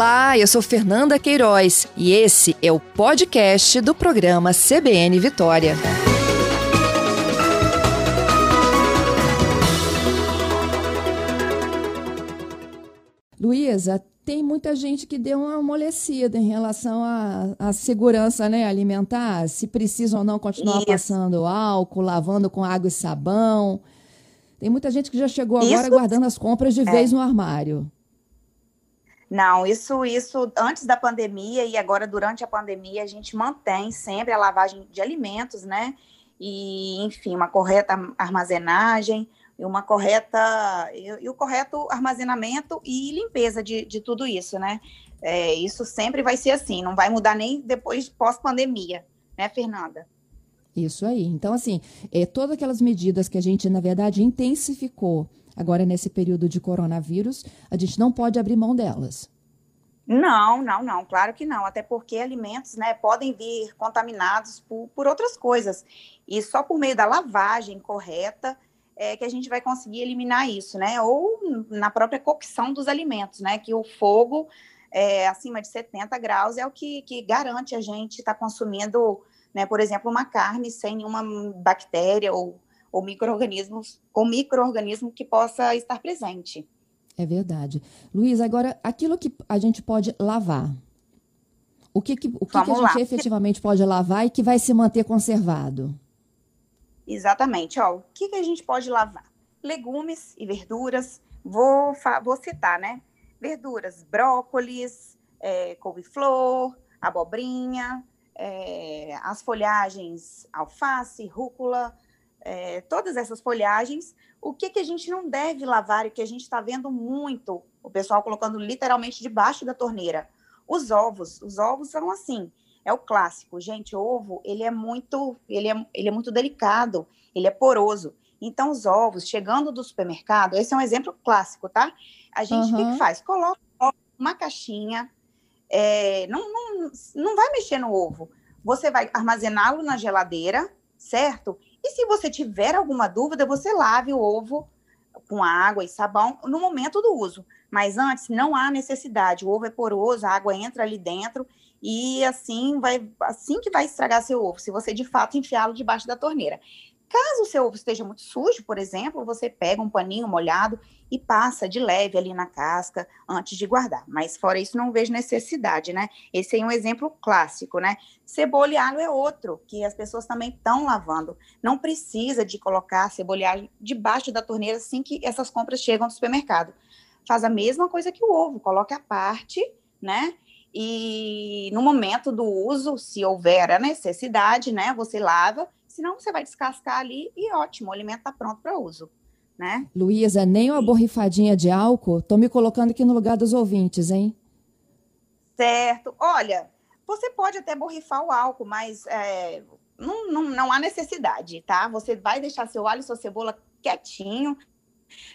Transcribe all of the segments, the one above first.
Olá, eu sou Fernanda Queiroz e esse é o podcast do programa CBN Vitória. Luísa, tem muita gente que deu uma amolecida em relação à, à segurança né, alimentar, se precisa ou não continuar Isso. passando álcool, lavando com água e sabão. Tem muita gente que já chegou agora Isso. guardando as compras de é. vez no armário. Não, isso, isso antes da pandemia e agora durante a pandemia a gente mantém sempre a lavagem de alimentos, né? E, enfim, uma correta armazenagem, e uma correta e, e, o correto armazenamento e limpeza de, de tudo isso, né? É, isso sempre vai ser assim, não vai mudar nem depois pós-pandemia, né, Fernanda? Isso aí. Então, assim, é, todas aquelas medidas que a gente, na verdade, intensificou Agora, nesse período de coronavírus, a gente não pode abrir mão delas. Não, não, não, claro que não, até porque alimentos né, podem vir contaminados por, por outras coisas. E só por meio da lavagem correta é que a gente vai conseguir eliminar isso, né? Ou na própria cocção dos alimentos, né? Que o fogo é, acima de 70 graus é o que, que garante a gente estar tá consumindo, né, por exemplo, uma carne sem nenhuma bactéria ou ou microorganismos ou microorganismo que possa estar presente. É verdade. Luiz, agora aquilo que a gente pode lavar. O que, que o que, que a gente lá. efetivamente pode lavar e que vai se manter conservado? Exatamente. Ó, o que, que a gente pode lavar? Legumes e verduras. Vou, vou citar, né? Verduras, brócolis, é, couve-flor, abobrinha, é, as folhagens, alface, rúcula, é, todas essas folhagens, o que, que a gente não deve lavar e que a gente está vendo muito, o pessoal colocando literalmente debaixo da torneira? Os ovos. Os ovos são assim, é o clássico. Gente, ovo, ele é muito, ele é, ele é muito delicado, ele é poroso. Então, os ovos, chegando do supermercado, esse é um exemplo clássico, tá? A gente, o uhum. que, que, faz? Coloca uma caixinha, é, não, não, não vai mexer no ovo. Você vai armazená-lo na geladeira, certo? E se você tiver alguma dúvida, você lave o ovo com água e sabão no momento do uso. Mas antes não há necessidade. O ovo é poroso, a água entra ali dentro e assim vai assim que vai estragar seu ovo, se você de fato enfiá-lo debaixo da torneira. Caso o seu ovo esteja muito sujo, por exemplo, você pega um paninho molhado e passa de leve ali na casca antes de guardar. Mas fora isso, não vejo necessidade, né? Esse é um exemplo clássico, né? Cebola e alho é outro que as pessoas também estão lavando. Não precisa de colocar cebola e alho debaixo da torneira assim que essas compras chegam no supermercado. Faz a mesma coisa que o ovo, coloque a parte, né? E no momento do uso, se houver a necessidade, né, você lava senão você vai descascar ali e ótimo, o alimento está pronto para uso. Né? Luísa, nem uma borrifadinha de álcool? Estou me colocando aqui no lugar dos ouvintes, hein? Certo. Olha, você pode até borrifar o álcool, mas é, não, não, não há necessidade, tá? Você vai deixar seu alho e sua cebola quietinho,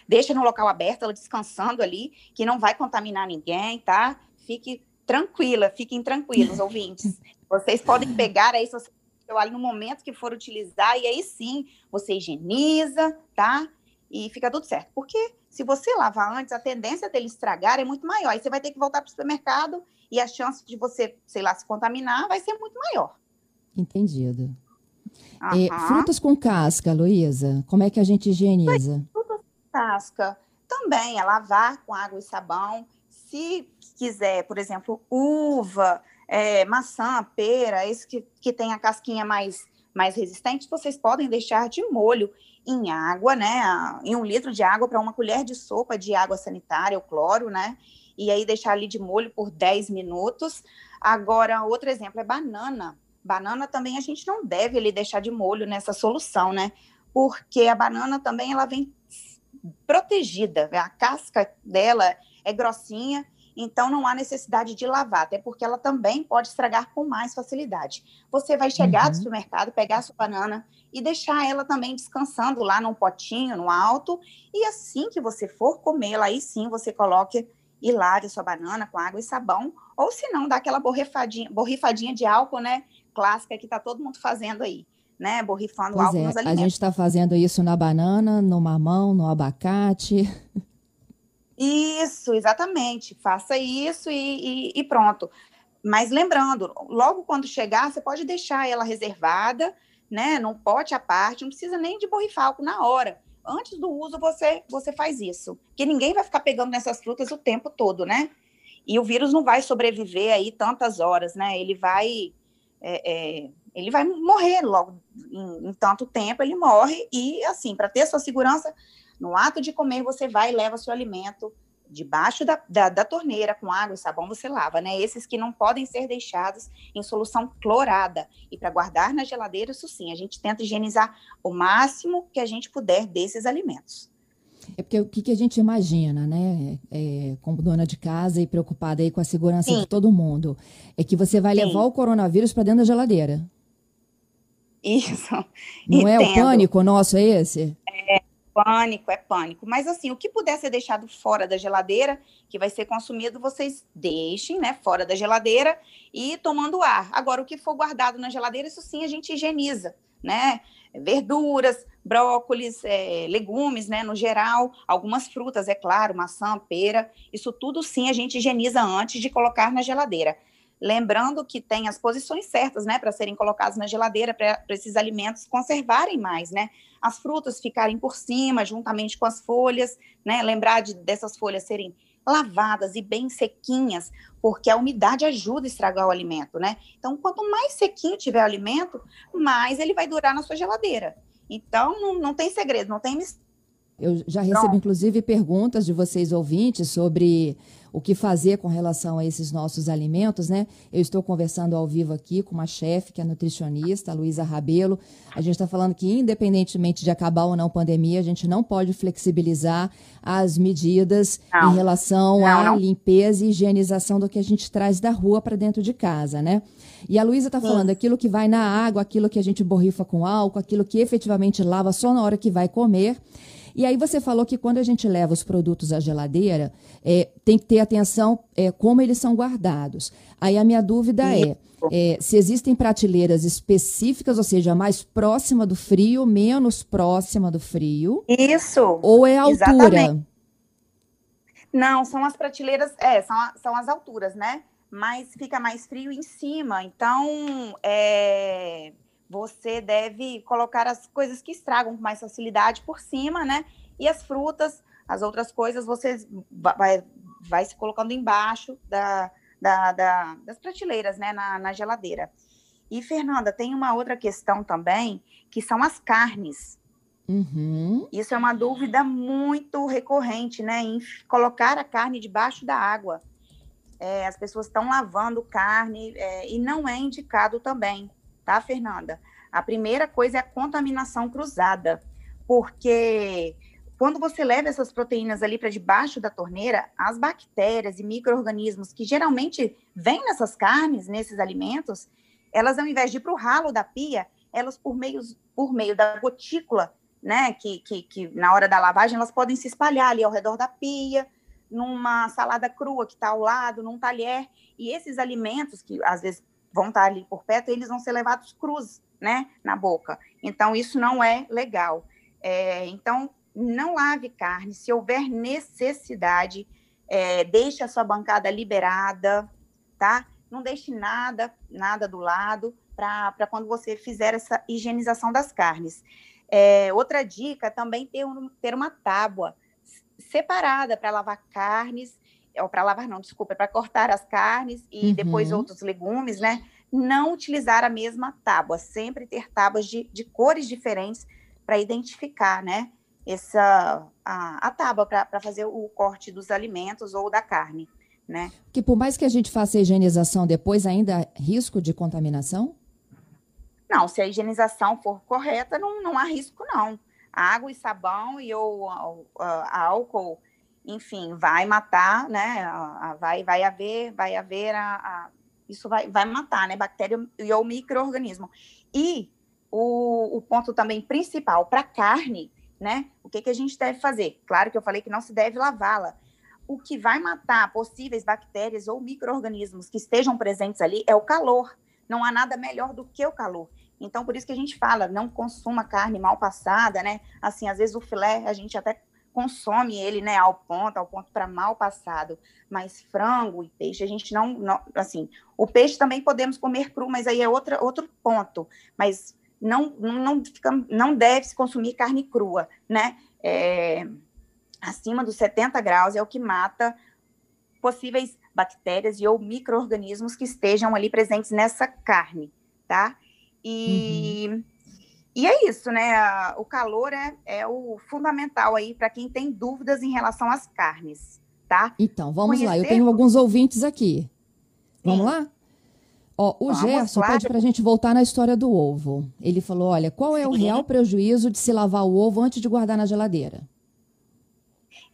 deixa no local aberto, ela descansando ali, que não vai contaminar ninguém, tá? Fique tranquila, fiquem tranquilos, ouvintes. Vocês podem pegar aí suas seu alho no momento que for utilizar, e aí sim você higieniza, tá? E fica tudo certo. Porque se você lavar antes, a tendência dele estragar é muito maior. Aí você vai ter que voltar para o supermercado e a chance de você, sei lá, se contaminar vai ser muito maior. Entendido. Uhum. frutas com casca, Luísa, como é que a gente higieniza? Frutas com casca também é lavar com água e sabão. Se quiser, por exemplo, uva, é, maçã, pera, esse que, que tem a casquinha mais, mais resistente, vocês podem deixar de molho em água, né? Em um litro de água para uma colher de sopa de água sanitária, o cloro, né? E aí deixar ali de molho por 10 minutos. Agora, outro exemplo é banana. Banana também a gente não deve ali deixar de molho nessa solução, né? Porque a banana também ela vem protegida, a casca dela é grossinha então não há necessidade de lavar, até porque ela também pode estragar com mais facilidade. Você vai chegar uhum. do supermercado, pegar a sua banana e deixar ela também descansando lá num potinho, no alto, e assim que você for comê-la, aí sim você coloque e lave a sua banana com água e sabão, ou se não, dá aquela borrifadinha, borrifadinha de álcool, né, clássica que tá todo mundo fazendo aí. Né, borrifando pois álcool é, nos alimentos. A gente está fazendo isso na banana, no mamão, no abacate. Isso, exatamente. Faça isso e, e, e pronto. Mas lembrando, logo quando chegar, você pode deixar ela reservada, né, num pote à parte, não precisa nem de borrifalco na hora. Antes do uso, você, você faz isso. Porque ninguém vai ficar pegando nessas frutas o tempo todo, né? E o vírus não vai sobreviver aí tantas horas, né? Ele vai, é, é, ele vai morrer logo em, em, tanto tempo, ele morre. E assim, para ter sua segurança, no ato de comer, você vai e leva seu alimento debaixo da, da, da, torneira com água e sabão você lava, né? Esses que não podem ser deixados em solução clorada. E para guardar na geladeira, isso sim, a gente tenta higienizar o máximo que a gente puder desses alimentos. É porque o que, que a gente imagina, né, é, como dona de casa e preocupada aí com a segurança sim. de todo mundo, é que você vai sim. levar o coronavírus para dentro da geladeira. Isso. Não Entendo. é o pânico nosso, é esse? É, pânico, é pânico. Mas assim, o que puder ser deixado fora da geladeira, que vai ser consumido, vocês deixem, né, fora da geladeira e tomando ar. Agora, o que for guardado na geladeira, isso sim a gente higieniza, né? Verduras, brócolis, é, legumes, né, no geral, algumas frutas, é claro, maçã, pera, isso tudo sim a gente higieniza antes de colocar na geladeira. Lembrando que tem as posições certas, né, para serem colocados na geladeira, para esses alimentos conservarem mais, né? As frutas ficarem por cima, juntamente com as folhas, né? Lembrar de, dessas folhas serem lavadas e bem sequinhas, porque a umidade ajuda a estragar o alimento, né? Então, quanto mais sequinho tiver o alimento, mais ele vai durar na sua geladeira. Então, não, não tem segredo, não tem mistério. Eu já recebi, inclusive, perguntas de vocês ouvintes sobre o que fazer com relação a esses nossos alimentos, né? Eu estou conversando ao vivo aqui com uma chefe que é nutricionista, a Luísa Rabelo. A gente está falando que, independentemente de acabar ou não a pandemia, a gente não pode flexibilizar as medidas não. em relação não, à limpeza e higienização do que a gente traz da rua para dentro de casa, né? E a Luísa está falando aquilo que vai na água, aquilo que a gente borrifa com álcool, aquilo que efetivamente lava só na hora que vai comer. E aí você falou que quando a gente leva os produtos à geladeira, é, tem que ter atenção é, como eles são guardados. Aí a minha dúvida é, é, se existem prateleiras específicas, ou seja, mais próxima do frio, menos próxima do frio. Isso. Ou é a altura? Exatamente. Não, são as prateleiras, é, são, são as alturas, né? Mas fica mais frio em cima. Então, é, você deve colocar as coisas que estragam com mais facilidade por cima, né? E as frutas, as outras coisas, você vai, vai se colocando embaixo da, da, da, das prateleiras, né? Na, na geladeira. E, Fernanda, tem uma outra questão também, que são as carnes. Uhum. Isso é uma dúvida muito recorrente, né? Em colocar a carne debaixo da água. É, as pessoas estão lavando carne é, e não é indicado também tá, Fernanda? A primeira coisa é a contaminação cruzada, porque quando você leva essas proteínas ali para debaixo da torneira, as bactérias e micro-organismos que geralmente vêm nessas carnes, nesses alimentos, elas, ao invés de ir para o ralo da pia, elas, por meio, por meio da gotícula, né, que, que, que na hora da lavagem, elas podem se espalhar ali ao redor da pia, numa salada crua que está ao lado, num talher, e esses alimentos que às vezes vão estar ali por perto, eles vão ser levados cruz, né, na boca. Então, isso não é legal. É, então, não lave carne. Se houver necessidade, é, deixe a sua bancada liberada, tá? Não deixe nada, nada do lado para quando você fizer essa higienização das carnes. É, outra dica também ter, um, ter uma tábua separada para lavar carnes ou para lavar não, desculpa, é para cortar as carnes e uhum. depois outros legumes, né? Não utilizar a mesma tábua, sempre ter tábuas de, de cores diferentes para identificar, né? Essa a, a tábua para fazer o corte dos alimentos ou da carne, né? Que por mais que a gente faça a higienização depois, ainda há risco de contaminação? Não, se a higienização for correta, não, não há risco, não. Água e sabão e ou, ou álcool enfim, vai matar, né? Vai, vai haver, vai haver a, a isso vai, vai matar, né? Bactéria e ou microorganismo. E o, o ponto também principal para carne, né? O que, que a gente deve fazer? Claro que eu falei que não se deve lavá-la. O que vai matar possíveis bactérias ou microorganismos que estejam presentes ali é o calor. Não há nada melhor do que o calor. Então, por isso que a gente fala, não consuma carne mal passada, né? Assim, às vezes o filé a gente até consome ele, né, ao ponto, ao ponto para mal passado, mas frango e peixe a gente não, não, assim, o peixe também podemos comer cru, mas aí é outra, outro ponto, mas não, não, fica, não deve se consumir carne crua, né, é, acima dos 70 graus é o que mata possíveis bactérias e ou micro-organismos que estejam ali presentes nessa carne, tá? E... Uhum e é isso, né? O calor é, é o fundamental aí para quem tem dúvidas em relação às carnes, tá? Então, vamos Conhecer... lá. Eu tenho alguns ouvintes aqui. Vamos Sim. lá? Ó, o vamos Gerson pede para a gente voltar na história do ovo. Ele falou: olha, qual é Sim. o real prejuízo de se lavar o ovo antes de guardar na geladeira?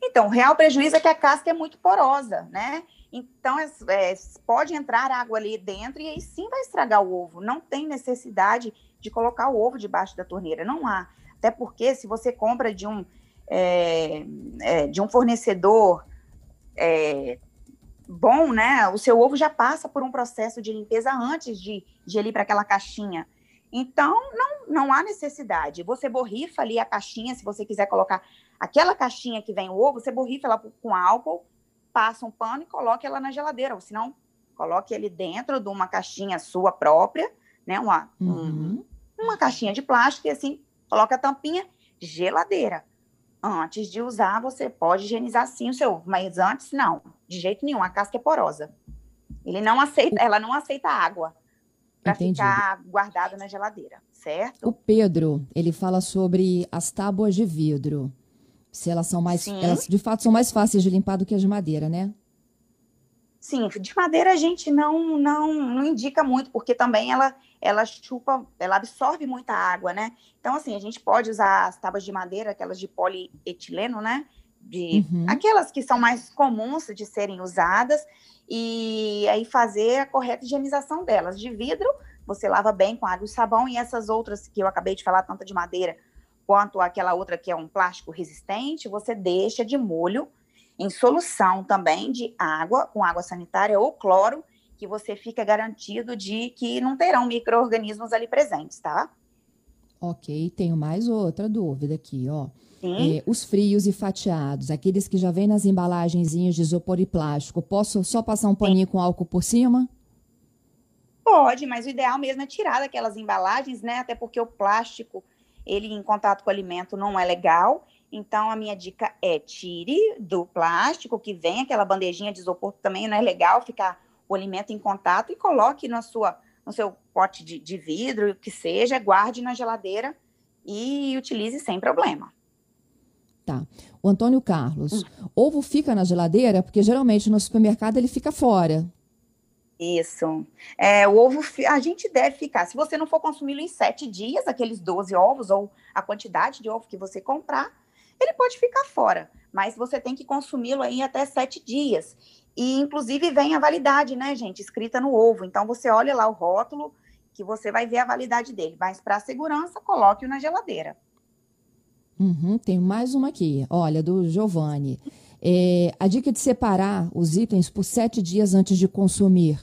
Então, o real prejuízo é que a casca é muito porosa, né? Então, é, é, pode entrar água ali dentro e aí sim vai estragar o ovo. Não tem necessidade de colocar o ovo debaixo da torneira. Não há. Até porque se você compra de um, é, é, de um fornecedor é, bom, né? O seu ovo já passa por um processo de limpeza antes de, de ir para aquela caixinha. Então, não, não há necessidade. Você borrifa ali a caixinha, se você quiser colocar aquela caixinha que vem o ovo, você borrifa ela com álcool, passa um pano e coloque ela na geladeira. Ou se não, coloque ele dentro de uma caixinha sua própria, né? Uma, uhum. um, uma caixinha de plástico e assim coloca a tampinha, geladeira. Antes de usar, você pode higienizar sim o seu ovo, mas antes não, de jeito nenhum, a casca é porosa. Ele não aceita, ela não aceita água para ficar guardada na geladeira, certo? O Pedro, ele fala sobre as tábuas de vidro. Se elas são mais, sim. elas de fato são mais fáceis de limpar do que as de madeira, né? Sim, de madeira a gente não, não, não indica muito, porque também ela, ela chupa, ela absorve muita água, né? Então, assim, a gente pode usar as tábuas de madeira, aquelas de polietileno, né? De, uhum. Aquelas que são mais comuns de serem usadas, e aí fazer a correta higienização delas. De vidro, você lava bem com água e sabão, e essas outras que eu acabei de falar, tanto de madeira quanto aquela outra que é um plástico resistente, você deixa de molho em solução também de água, com água sanitária ou cloro, que você fica garantido de que não terão micro-organismos ali presentes, tá? Ok, tenho mais outra dúvida aqui, ó. É, os frios e fatiados, aqueles que já vêm nas embalagenzinhas de isopor e plástico, posso só passar um paninho Sim. com álcool por cima? Pode, mas o ideal mesmo é tirar daquelas embalagens, né? Até porque o plástico, ele em contato com o alimento não é legal. Então, a minha dica é tire do plástico que vem, aquela bandejinha de isopor também não é legal ficar o alimento em contato e coloque na sua, no seu pote de, de vidro, o que seja, guarde na geladeira e utilize sem problema. Tá. O Antônio Carlos, hum. ovo fica na geladeira? Porque geralmente no supermercado ele fica fora. Isso. É, o ovo, a gente deve ficar. Se você não for consumi-lo em sete dias, aqueles 12 ovos, ou a quantidade de ovo que você comprar, ele pode ficar fora, mas você tem que consumi-lo aí até sete dias. E, inclusive, vem a validade, né, gente, escrita no ovo. Então, você olha lá o rótulo, que você vai ver a validade dele. Mas, para segurança, coloque-o na geladeira. Uhum, tem mais uma aqui, olha, do Giovanni. É, a dica de separar os itens por sete dias antes de consumir,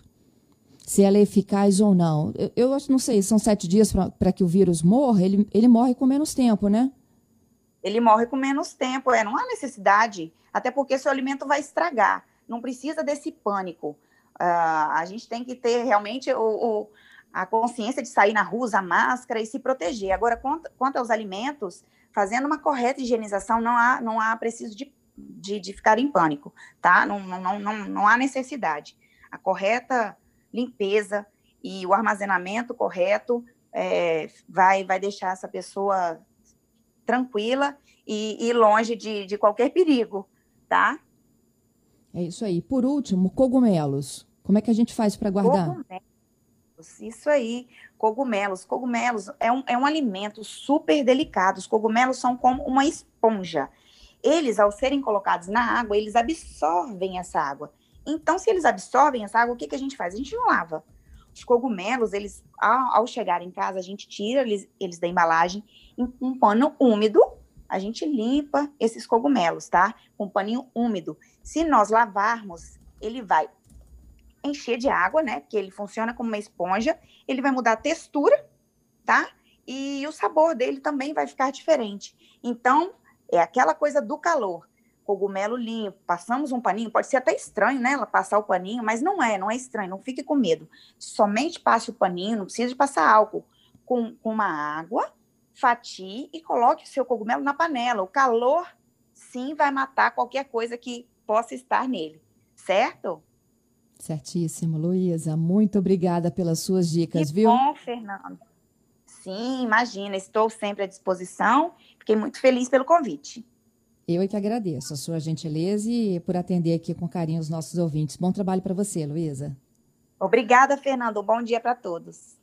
se ela é eficaz ou não. Eu, eu não sei, são sete dias para que o vírus morra? Ele, ele morre com menos tempo, né? ele morre com menos tempo. É, não há necessidade, até porque seu alimento vai estragar. Não precisa desse pânico. Uh, a gente tem que ter realmente o, o, a consciência de sair na rua, usar máscara e se proteger. Agora, quanto, quanto aos alimentos, fazendo uma correta higienização, não há, não há preciso de, de, de ficar em pânico, tá? Não, não, não, não há necessidade. A correta limpeza e o armazenamento correto é, vai, vai deixar essa pessoa tranquila e, e longe de, de qualquer perigo, tá? É isso aí. Por último, cogumelos. Como é que a gente faz para guardar? Cogumelos, isso aí. Cogumelos. Cogumelos é um, é um alimento super delicado. Os cogumelos são como uma esponja. Eles, ao serem colocados na água, eles absorvem essa água. Então, se eles absorvem essa água, o que, que a gente faz? A gente não lava. Os cogumelos, eles, ao, ao chegar em casa, a gente tira eles, eles da embalagem em um pano úmido, a gente limpa esses cogumelos, tá? Com um paninho úmido. Se nós lavarmos, ele vai encher de água, né? Porque ele funciona como uma esponja, ele vai mudar a textura, tá? E o sabor dele também vai ficar diferente. Então, É aquela coisa do calor. Cogumelo limpo, passamos um paninho, pode ser até estranho, né? Ela passar o paninho, mas não é, não é estranho, não fique com medo. Somente passe o paninho, não precisa de passar álcool. Com, com uma água, fatie e coloque o seu cogumelo na panela. O calor, sim, vai matar qualquer coisa que possa estar nele, certo? Certíssimo, Luísa. Muito obrigada pelas suas dicas, que viu? bom, Fernando. Sim, imagina, estou sempre à disposição. Fiquei muito feliz pelo convite. Eu é que agradeço a sua gentileza e por atender aqui com carinho os nossos ouvintes. Bom trabalho para você, Luísa. Obrigada, Fernando. Bom dia para todos.